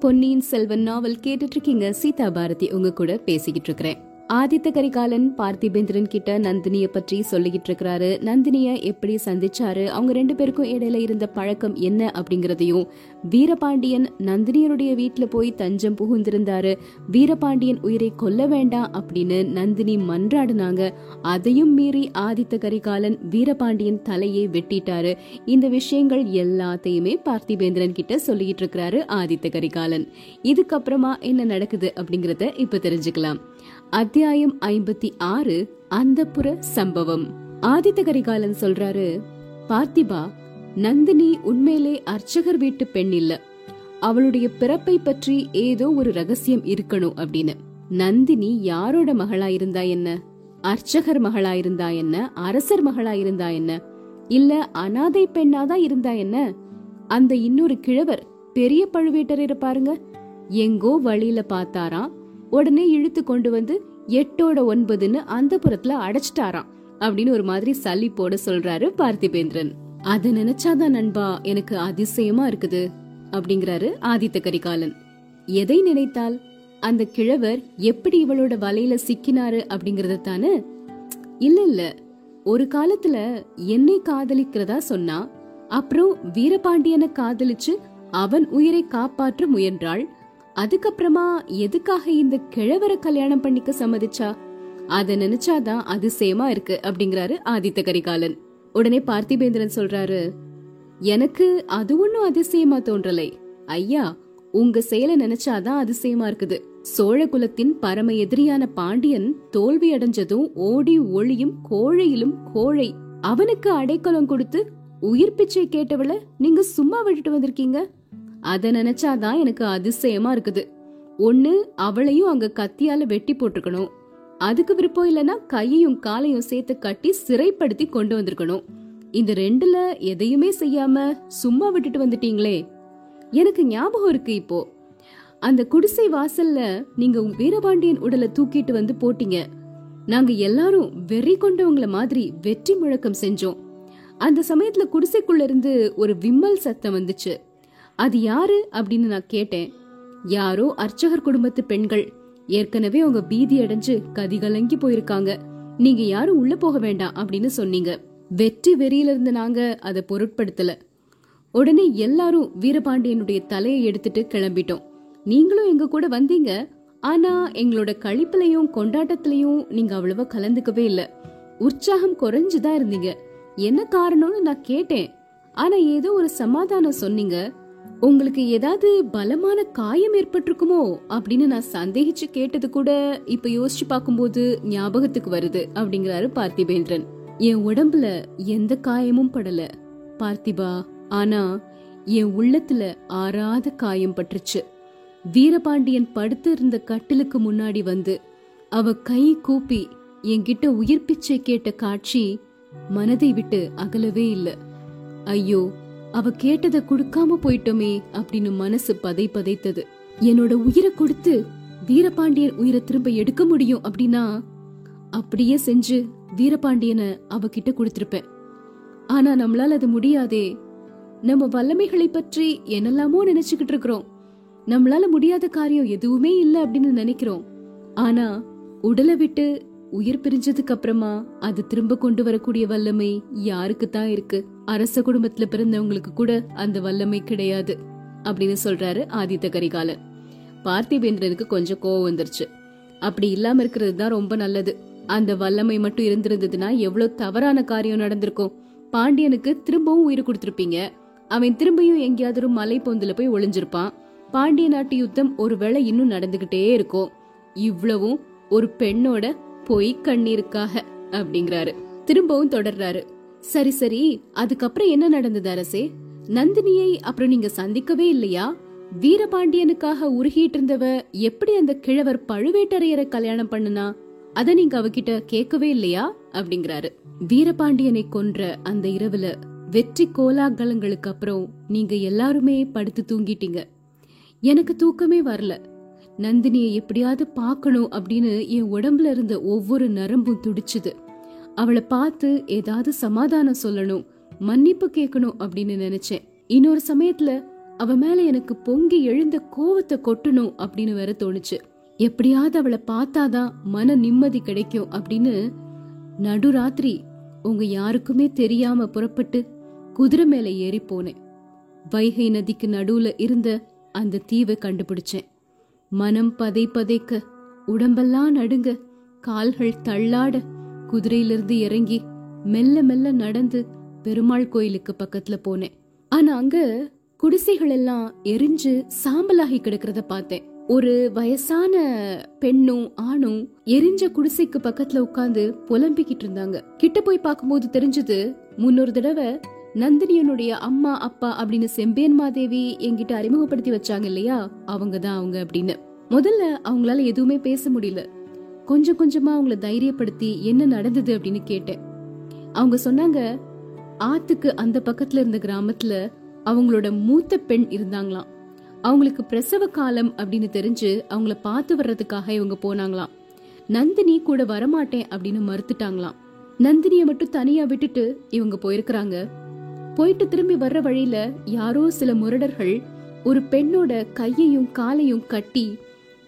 பொன்னியின் செல்வன் நாவல் கேட்டுட்டு இருக்கீங்க. சீதா பாரதி உங்க கூட பேசிக்கிட்டு இருக்கிறேன். ஆதித்த கரிகாலன் பார்த்திபேந்திரன் கிட்ட நந்தினிய பற்றி சொல்லிக்கிட்டு இருக்கிறாரு. நந்தினிய எப்படி சந்திச்சாரு? அவங்க ரெண்டு பேருக்கும் இடையில இருந்த பழக்கம் என்ன அப்படிங்கறதையும் வீரபாண்டியன் நந்தினியருடைய வீட்டுல போய் தஞ்சம் புகுந்திருந்தாரு. வீரபாண்டியன் உயிரை கொல்ல வேண்டாம் அப்படின்னு நந்தினி மன்றாடினாங்க. அதையும் மீறி ஆதித்த கரிகாலன் வீரபாண்டியன் தலையை வெட்டிட்டாரு. இந்த விஷயங்கள் எல்லாத்தையுமே பார்த்திபேந்திரன் கிட்ட சொல்லிக்கிட்டு இருக்கிறாரு ஆதித்த கரிகாலன். இதுக்கப்புறமா என்ன நடக்குது அப்படிங்கறத இப்ப தெரிஞ்சுக்கலாம். அத்தியாயம் ஐம்பத்தி ஆறு அந்தப்புற சம்பவம். ஆதித்த கரிகாலன் சொல்றாரு பார்த்திபா நந்தினி உண்மையிலே அர்ச்சகர் வீட்டு பெண் இல்ல. அவளுடைய பிறப்பை பற்றி ஏதோ ஒரு ரகசியம் இருக்கணும் அப்படின்னு. நந்தினி யாரோட மகளா இருந்தா என்ன? அர்ச்சகர் மகளா இருந்தா என்ன? அரசர் மகளா இருந்தா என்ன? இல்ல அனாதை பெண்ணாதான் இருந்தா என்ன? அந்த இன்னொரு கிழவர் பெரிய பழுவேட்டரையர் பாருங்க எங்கோ வழியில பார்த்தாராம். உடனே இழுத்து கொண்டு வந்து எட்டோட ஒன்பதுன்னு அந்த புறத்துல அடைச்சிட்டாராம் அப்படின்னு ஒரு மாதிரி சல்லி போட சொல்றாரு பார்த்திபேந்திரன். அத நினைச்சாதான் நண்பா எனக்கு அதிசயமா இருக்குது அப்படிங்கிறாரு ஆதித்த கரிகாலன். எதை நினைத்தால்? அந்த கிழவர் எப்படி இவளோட வலையில சிக்கினாரு அப்படிங்கறத தானே? இல்ல இல்ல. ஒரு காலத்துல என்னை காதலிக்கிறதா சொன்னா அப்புறம் வீரபாண்டியனை காதலிச்சு அவன் உயிரை காப்பாற்ற முயன்றாள் அதுக்கப்புறமா எதுக்காக இந்த கிழவரை கல்யாணம் பண்ணிக்க சம்மதிச்சா? அத நினைச்சாதான் அதிசயமா இருக்கு அப்படிங்கிறாரு ஆதித்த கரிகாலன். உடனே பார்த்திபேந்திரன் சொல்றாரு எனக்கு அது ஒண்ணும் அதிசயமா தோன்றலை. ஐயா உங்க செயலை நினைச்சாதான் அதிசயமா இருக்குது. சோழ குலத்தின் பரம எதிரியான பாண்டியன் தோல்வி அடைஞ்சதும் ஓடி ஒளியும் கோழையிலும் கோழை. அவனுக்கு அடைக்கலம் கொடுத்து உயிர் பிச்சை கேட்டவள நீங்க சும்மா விட்டுட்டு வந்திருக்கீங்க? அத நினைச்சாதான் எனக்கு அதிசயமா இருக்குது. ஒண்ணு அவளையும் அங்க கத்தியால வெட்டி போட்டிருக்கணும். அதுக்கு விருப்பம் இல்லைன்னா கையையும் காலையும் சேர்த்து கட்டி சிறைப்படுத்தி கொண்டு வந்திருக்கணும். இந்த ரெண்டுல எதையுமே செய்யாம சும்மா விட்டுட்டு வந்துட்டீங்களே. எனக்கு ஞாபகம் இருக்கு இப்போ. அந்த குடிசை வாசல்ல நீங்க வீரபாண்டியன் உடலை தூக்கிட்டு வந்து போட்டீங்க. நாங்க எல்லாரும் வெறி கொண்டவங்கள மாதிரி வெற்றி முழக்கம் செஞ்சோம். அந்த சமயத்துல குடிசைக்குள்ள இருந்து ஒரு விம்மல் சத்தம் வந்துச்சு. அது யாரு அப்படின்னு நான் கேட்டேன். யாரோ அர்ச்சகர் குடும்பத்து பெண்கள். ஏற்கனவே அவங்க பீதி அடைஞ்சு கதிகலங்கி போயிருக்காங்க. நீங்க யாரும் உள்ள போக வேண்டாம் அப்படின்னு சொன்னீங்க. வெற்றி வெறியில இருந்து நாங்க அதை பொருட்படுத்தல. உடனே எல்லாரும் வீரபாண்டியனுடைய தலையை எடுத்துட்டு கிளம்பிட்டோம். நீங்களும் எங்க கூட வந்தீங்க. ஆனா எங்களோட கழிப்புலையும் கொண்டாட்டத்திலையும் நீங்க அவ்வளவா கலந்துக்கவே இல்ல. உற்சாகம் குறைஞ்சுதான் இருந்தீங்க. என்ன காரணம்னு நான் கேட்டேன். ஆனா ஏதோ ஒரு சமாதானம் சொன்னீங்க. உங்களுக்கு ஏதாவது பலமான காயம் ஏற்பட்டிருக்குமோ அப்படின்னு நான் சந்தேகிச்சு கேட்டது கூட இப்ப யோசிச்சு பார்க்கும்போது ஞாபகத்துக்கு வருது அப்படிங்கிறாரு பார்த்திபேந்திரன். என் உடம்புல எந்த காயமும் படல. பார்த்திபா ஆனா என் உள்ளத்துல ஆறாத காயம் பட்டுருச்சு. வீரபாண்டியன் படுத்து இருந்த கட்டிலுக்கு முன்னாடி வந்து அவ கை கூப்பி என்கிட்ட உயிர் பிச்சை கேட்ட காட்சி மனதை விட்டு அகலவே இல்ல. ஐயோ அவ கேட்டத கொடுக்காம போயிட்டோமே அப்படின்னு மனசு பதை பதைத்தது. என்னோட உயிரை கொடுத்து வீரபாண்டியன் உயிரை திரும்ப எடுக்க முடியும் அப்படின்னா அப்படியே செஞ்சு வீரபாண்டியனை அவகிட்ட கொடுத்திருப்பேன். ஆனா நம்மளால அது முடியாதே. நம்ம வல்லமைகளை பற்றி என்னெல்லாமோ நினைச்சுக்கிட்டு இருக்கிறோம். நம்மளால முடியாத காரியம் எதுவுமே இல்ல அப்படின்னு நினைக்கிறோம். ஆனா உடலை விட்டு உயிர் பிரிஞ்சதுக்கு அப்புறமா அது திரும்ப கொண்டு வரக்கூடிய வல்லமை யாருக்கு தான் இருக்கு. அரச குடும்பத்துல பிறந்தவங்களுக்கு கூட அந்த வல்லமை கிடையாது அப்படின்னு சொல்றாரு ஆதித்த கரிகாலன். பார்த்திபேந்திரனுக்கு கொஞ்சம் கோவம் வந்துருச்சு. அப்படி இல்லாம இருக்கிறது தான் ரொம்ப நல்லது. அந்த வல்லமை மட்டும் இருந்திருந்ததுன்னா எவ்வளவு தவறான காரியம் நடந்திருக்கும். பாண்டியனுக்கு திரும்பவும் உயிர் கொடுத்திருப்பீங்க. அவன் திரும்பியும் எங்கேயாவது ஒரு மலை பொந்துல போய் ஒளிஞ்சிருப்பான். பாண்டிய நாட்டு யுத்தம் ஒருவேளை இன்னும் நடந்துகிட்டே இருக்கும். இவ்வளவும் ஒரு பெண்ணோட பொய் கண்ணீருக்காக அப்படிங்கிறாரு. திரும்பவும் தொடர்றாரு. சரி சரி. அதுக்கப்புறம் என்ன நடந்தது அரசே? நந்தினியை அப்புறம் நீங்க சந்திக்கவே இல்லையா? வீரபாண்டியனுக்காக உருகிட்டு இருந்தவ எப்படி அந்த கிழவர் பழுவேட்டரையரை கல்யாணம் பண்ணுனா? அத நீங்க அவகிட்ட கேட்கவே இல்லையா? அப்படிங்கிறாரு. வீரபாண்டியனை கொன்ற அந்த இரவுல வெற்றி கோலாகலங்களுக்கு அப்புறம் நீங்க எல்லாருமே படுத்து தூங்கிட்டீங்க. எனக்கு தூக்கமே வரல. நந்தினியை எப்படியாவது பார்க்கணும் அப்படின்னு என் உடம்புல இருந்த ஒவ்வொரு நரம்பும் துடிச்சுது. அவளை பார்த்து ஏதாவது சமாதானம் சொல்லணும் மன்னிப்பு கேட்கணும் அப்படின்னு நினைச்சேன். இன்னொரு சமயத்துல அவ மேல எனக்கு பொங்கி எழுந்த கோவத்தை கொட்டணும் அப்படின்னு வேற தோணுச்சு. எப்படியாவது அவளை பார்த்தாதான் மன நிம்மதி கிடைக்கும் அப்படின்னு நடுராத்திரி உங்க யாருக்குமே தெரியாம புறப்பட்டு குதிரை மேல ஏறி போனேன். வைகை நதிக்கு நடுவுல இருந்த அந்த தீவை கண்டுபிடிச்சேன். மனம் பதை பதைக்க உடம்பெல்லாம் நடுங்க கால்கள் தள்ளாட குதிரையிலிருந்து இறங்கி மெல்ல மெல்ல நடந்து பெருமாள் கோயிலுக்கு பக்கத்துல போனேன். ஆனா அங்க குடிசைகள் எல்லாம் எரிஞ்சு சாம்பலாகி கிடக்கிறத பார்த்தேன். ஒரு வயசான பெண்ணும் ஆணும் எரிஞ்ச குடிசைக்கு பக்கத்துல உட்கார்ந்து புலம்பிக்கிட்டு இருந்தாங்க. கிட்ட போய் பார்க்கும்போது தெரிஞ்சது முன்னொரு தடவை நந்தினியனுடைய அம்மா அப்பா அப்படின்னு செம்பேன் மாதேவி என்கிட்ட அறிமுகப்படுத்தி வச்சாங்க இல்லையா? அவங்க தான் அவங்க அப்படின்னு. முதல்ல அவங்களால எதுவுமே பேச முடியல. கொஞ்சம் கொஞ்சமா அவங்கள தைரியப்படுத்தி என்ன நடந்தது அப்படின்னு கேட்டேன். அவங்க சொன்னாங்க ஆத்துக்கு அந்த பக்கத்துல இருந்த கிராமத்துல அவங்களோட மூத்த பெண் இருந்தாங்களாம். அவங்களுக்கு பிரசவ காலம் அப்படின்னு தெரிஞ்சு அவங்கள பார்த்து வர்றதுக்காக இவங்க போனாங்களாம். நந்தினி கூட வரமாட்டேன் அப்படின்னு மறுத்துட்டாங்களாம். நந்தினிய மட்டும் தனியா விட்டுட்டு இவங்க போயிருக்கிறாங்க. போயிட்டு திரும்பி வர்ற வழியில யாரோ சில முரடர்கள் ஒரு பெண்ணோட கையையும் காலையும் கட்டி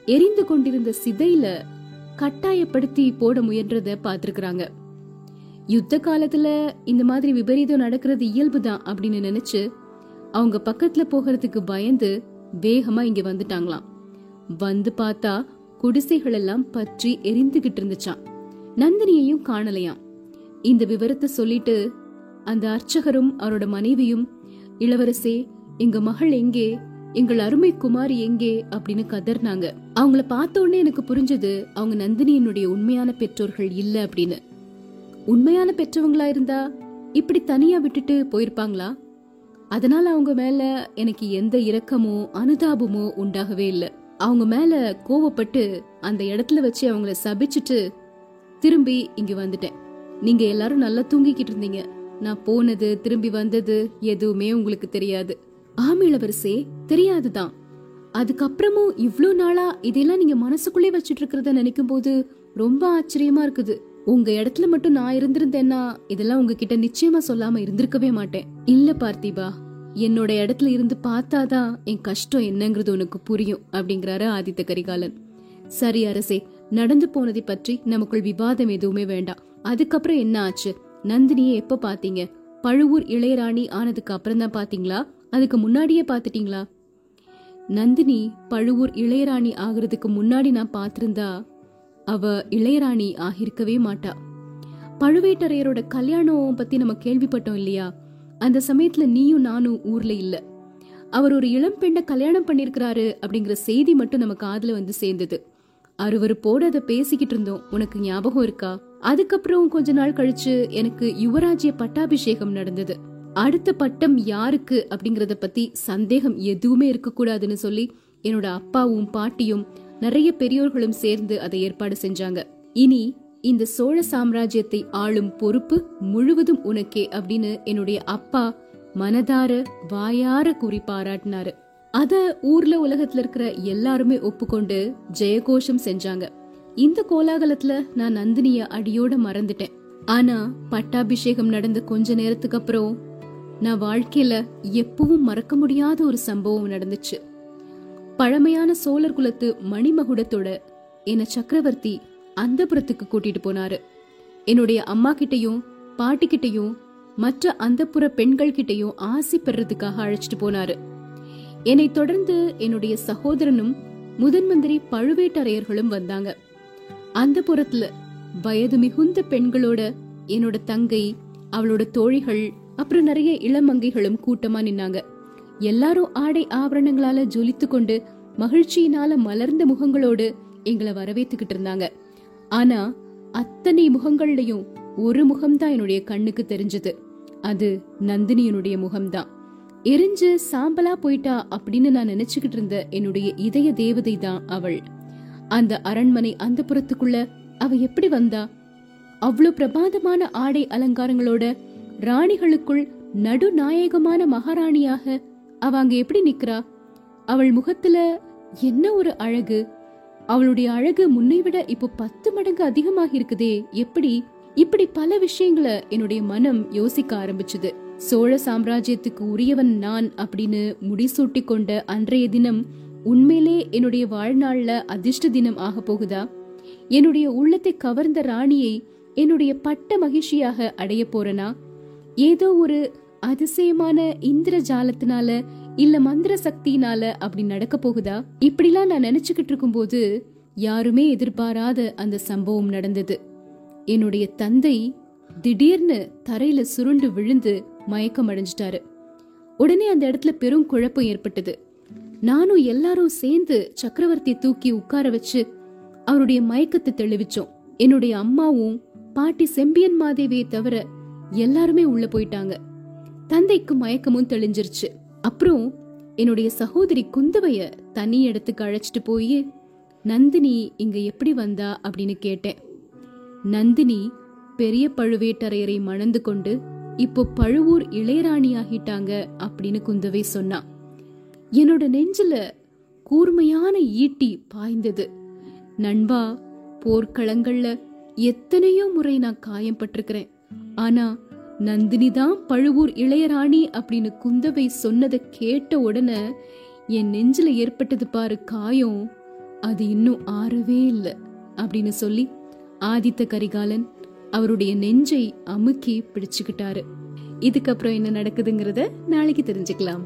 எரிந்து கொண்டிருந்த சிதையில கட்டாயப்படுத்தி போட முயன்றத பார்த்துருக்குறாங்க. யுத்த காலத்துல இந்த மாதிரி விபரீதம் நடக்கிறது இயல்புதான் அப்படின்னு நினைச்சு அவங்க பக்கத்துல போகிறதுக்கு பயந்து வேகமா இங்க வந்துட்டாங்களாம். வந்து பார்த்தா குடிசைகள் எல்லாம் பற்றி எரிந்துகிட்டு இருந்துச்சாம். நந்தினியையும் காணலையாம். இந்த விவரத்தை சொல்லிட்டு அந்த அர்ச்சகரும் அவரோட மனைவியும் இளவரசே எங்க மகள் எங்கே? எங்கள் அருமை குமார் எங்கே? அப்படின்னு கதர்னாங்க. அவங்கள பார்த்த உடனே எனக்கு புரிஞ்சது அவங்க நந்தினியினுடைய உண்மையான பெற்றோர்கள் இல்ல அப்படின்னு. உண்மையான பெற்றவங்களா இருந்தா இப்படி தனியா விட்டுட்டு போயிருப்பாங்களா? அதனால அவங்க மேல எனக்கு எந்த இரக்கமோ அனுதாபமோ உண்டாகவே இல்ல. அவங்க மேல கோவப்பட்டு அந்த இடத்துல வச்சு அவங்கள சபிச்சுட்டு திரும்பி இங்க வந்துட்டேன். நீங்க எல்லாரும் நல்லா தூங்கிக்கிட்டு இருந்தீங்க. நான் போனது திரும்பி வந்தது எதுவுமே உங்களுக்கு தெரியாது. ஆமிளவரசே இளவரசே தெரியாதுதான். அதுக்கப்புறமும் இவ்ளோ நாளா இதெல்லாம் நீங்க மனசுக்குள்ளே வச்சிட்டு இருக்கிறத நினைக்கும் போது ரொம்ப ஆச்சரியமா இருக்குது. உங்க இடத்துல மட்டும் நான் இருந்திருந்தேன்னா இதெல்லாம் உங்ககிட்ட நிச்சயமா சொல்லாம இருந்திருக்கவே மாட்டேன். இல்ல பார்த்திபா என்னோட இடத்துல இருந்து பார்த்தாதான் என் கஷ்டம் என்னங்கிறது உனக்கு புரியும் அப்படிங்கிறாரு ஆதித்த கரிகாலன். சரி அரசே நடந்து போனதை பற்றி நமக்குள் விவாதம் எதுவுமே வேண்டாம். அதுக்கப்புறம் என்ன ஆச்சு? நந்தினியை எப்ப பாத்தீங்க பழுவூர் இளையராணி ஆனதுக்கு அப்புறம் தான் பாத்தீங்களா அதுக்கு முன்னாடியே பார்த்துட்டிங்களா? நந்தினி பழுவூர் இளையராணி ஆகிறதுக்கு முன்னாடி நான் பார்த்துருந்தா அவ இளையராணி ஆகிருக்கவே மாட்டா. பழுவேட்டரையரோட கல்யாணம் பத்தி நம்ம கேள்விப்பட்டோம் இல்லையா? அந்த சமயத்துல நீயும் நானும் ஊர்ல இல்ல. அவர் ஒரு இளம் பெண்ணை கல்யாணம் பண்ணிருக்கிறாரு அப்படிங்கிற செய்தி மட்டும் நம்ம காதுல வந்து சேர்ந்தது. அருவருப்போட அதை பேசிக்கிட்டு இருந்தோம். உனக்கு ஞாபகம் இருக்கா? அதுக்கப்புறம் கொஞ்ச நாள் கழிச்சு எனக்கு யுவராஜ்ய பட்டாபிஷேகம் நடந்தது. அடுத்த பட்டம் யாருக்கு அப்படிங்கறத பத்தி சந்தேகம் எதுவுமே இருக்கக்கூடாதுன்னு சொல்லி என்னோட அப்பாவும் பாட்டியும் நிறைய பெரியோர்களும் சேர்ந்து அதை ஏற்பாடு செஞ்சாங்க. இனி இந்த சோழ சாம்ராஜ்யத்தை ஆளும் பொறுப்பு முழுவதும் உனக்கே அப்படின்னு என்னுடைய அப்பா மனதார வாயார கூறி பாராட்டினாரு. அத ஊர்ல உலகத்துல இருக்கிற எல்லாருமே ஒப்புக்கொண்டு ஜெயகோஷம் செஞ்சாங்க. இந்த கோலாகலத்துல நான் நந்தினிய அடியோட மறந்துட்டேன். ஆனா பட்டாபிஷேகம் நடந்த கொஞ்ச நேரத்துக்கு அப்புறம் நான் வாழ்க்கையில எப்பவும் மறக்க முடியாத ஒரு சம்பவம் நடந்துச்சு. பழமையான சோழர் குலத்து மணிமகுடத்தோட என்ன சக்கரவர்த்தி அந்தப்புறத்துக்கு கூட்டிட்டு போனாரு. என்னுடைய அம்மா கிட்டயும் பாட்டி கிட்டயும் மற்ற அந்தப்புற பெண்கள் கிட்டையும் ஆசை பெறதுக்காக அழைச்சிட்டு போனாரு. என்னை தொடர்ந்து என்னுடைய சகோதரனும் முதன் மந்திரி பழுவேட்டரையர்களும் வந்தாங்க. அந்த புறத்துல வயது மிகுந்த பெண்களோட என்னோட தங்கை அவளோட தோழிகள் அப்புறம் நிறைய இளமங்கைகளும் கூட்டமா நின்னாங்க. எல்லாரும் ஆடை ஆபரணங்களால ஜொலித்து கொண்டு மகிழ்ச்சியினால மலர்ந்த முகங்களோடு எங்களை வரவேத்துக்கிட்டு இருந்தாங்க. ஆனா அத்தனை முகங்கள்லயும் ஒரு முகம்தான் என்னுடைய கண்ணுக்கு தெரிஞ்சது. அது நந்தினியனுடைய முகம்தான். எரிஞ்சு சாம்பலா போயிட்டா அப்படின்னு நான் நினைச்சுக்கிட்டு இருந்த என்னுடைய இதய தேவதை தான் அவள். அந்த அரண்மனை அந்த புறத்துக்குள்ள அவ எப்படி வந்தா? அவ்வளவு பிரமாதமான ஆடை அலங்காரங்களோட ராணிகளுக்குள் நடுநாயகமான மகாராணியாக அவ அங்க எப்படி நிக்கிறா? அவள் முகத்துல என்ன ஒரு அழகு? அவளுடைய அழகு முன்னை விட இப்போ பத்து மடங்கு அதிகமாக இருக்குதே. எப்படி? இப்படி பல விஷயங்களை என்னுடைய மனம் யோசிக்க ஆரம்பிச்சது. சோழ சாம்ராஜ்யத்துக்கு உரியவன் நான் அப்படின்னு முடிசூட்டி கொண்ட அன்றைய தினம் உண்மையிலே என்னுடைய வாழ்நாள்ல அதிர்ஷ்ட தினம் ஆக போகுதா? என்னுடைய உள்ளத்தை கவர்ந்த ராணியை என்னுடைய பட்ட மகிழ்ச்சியாக அடைய போறனா? ஏதோ ஒரு அதிசயமான இந்திர ஜாலத்தினால இல்ல மந்திர சக்தியினால அப்படி நடக்க போகுதா? இப்படிலாம் நான் நினைச்சுக்கிட்டு இருக்கும்போது யாருமே எதிர்பாராத அந்த சம்பவம் நடந்தது. என்னுடைய தந்தை திடீர்னு தரையில சுருண்டு விழுந்து மயக்கம் அடைஞ்சிட்டாரு. உடனே அந்த இடத்துல பெரும் குழப்பம் ஏற்பட்டது. நானும் எல்லாரும் சேர்ந்து சக்கரவர்த்தியை தூக்கி உட்கார வச்சு அவருடைய மயக்கத்தை தெளிவிச்சோம். என்னுடைய அம்மாவும் பாட்டி செம்பியன் மாதேவியை தவிர எல்லாருமே உள்ள போயிட்டாங்க. தந்தைக்கு மயக்கமும் தெளிஞ்சிருச்சு. அப்புறம் என்னுடைய சகோதரி குந்தவைய தனி இடத்துக்கு அழைச்சிட்டு போய் நந்தினி இங்க எப்படி வந்தா? அப்படின்னு கேட்டேன். நந்தினி பெரிய பழுவேட்டரையரை மணந்து கொண்டு இப்போ பழுவூர் இளையராணி ஆகிட்டாங்க அப்படின்னு குந்தவை சொன்னா. என்னோட நெஞ்சில கூர்மையான ஈட்டி பாய்ந்தது. நண்பா போர்க்களங்கள்ல எத்தனையோ முறை நான் காயம் பட்டிருக்கிறேன் ஆனா நந்தினி தான் பழுவூர் இளையராணி அப்படின்னு குந்தவை சொன்னதை கேட்ட உடனே என் நெஞ்சில ஏற்பட்டது பாரு காயம். அது இன்னும் ஆறவே இல்லை அப்படின்னு சொல்லி ஆதித்த கரிகாலன் அவருடைய நெஞ்சை அமுக்கி பிடிச்சுக்கிட்டாரு. இதுக்கப்புறம் என்ன நடக்குதுங்கிறத நாளைக்கு தெரிஞ்சுக்கலாம்.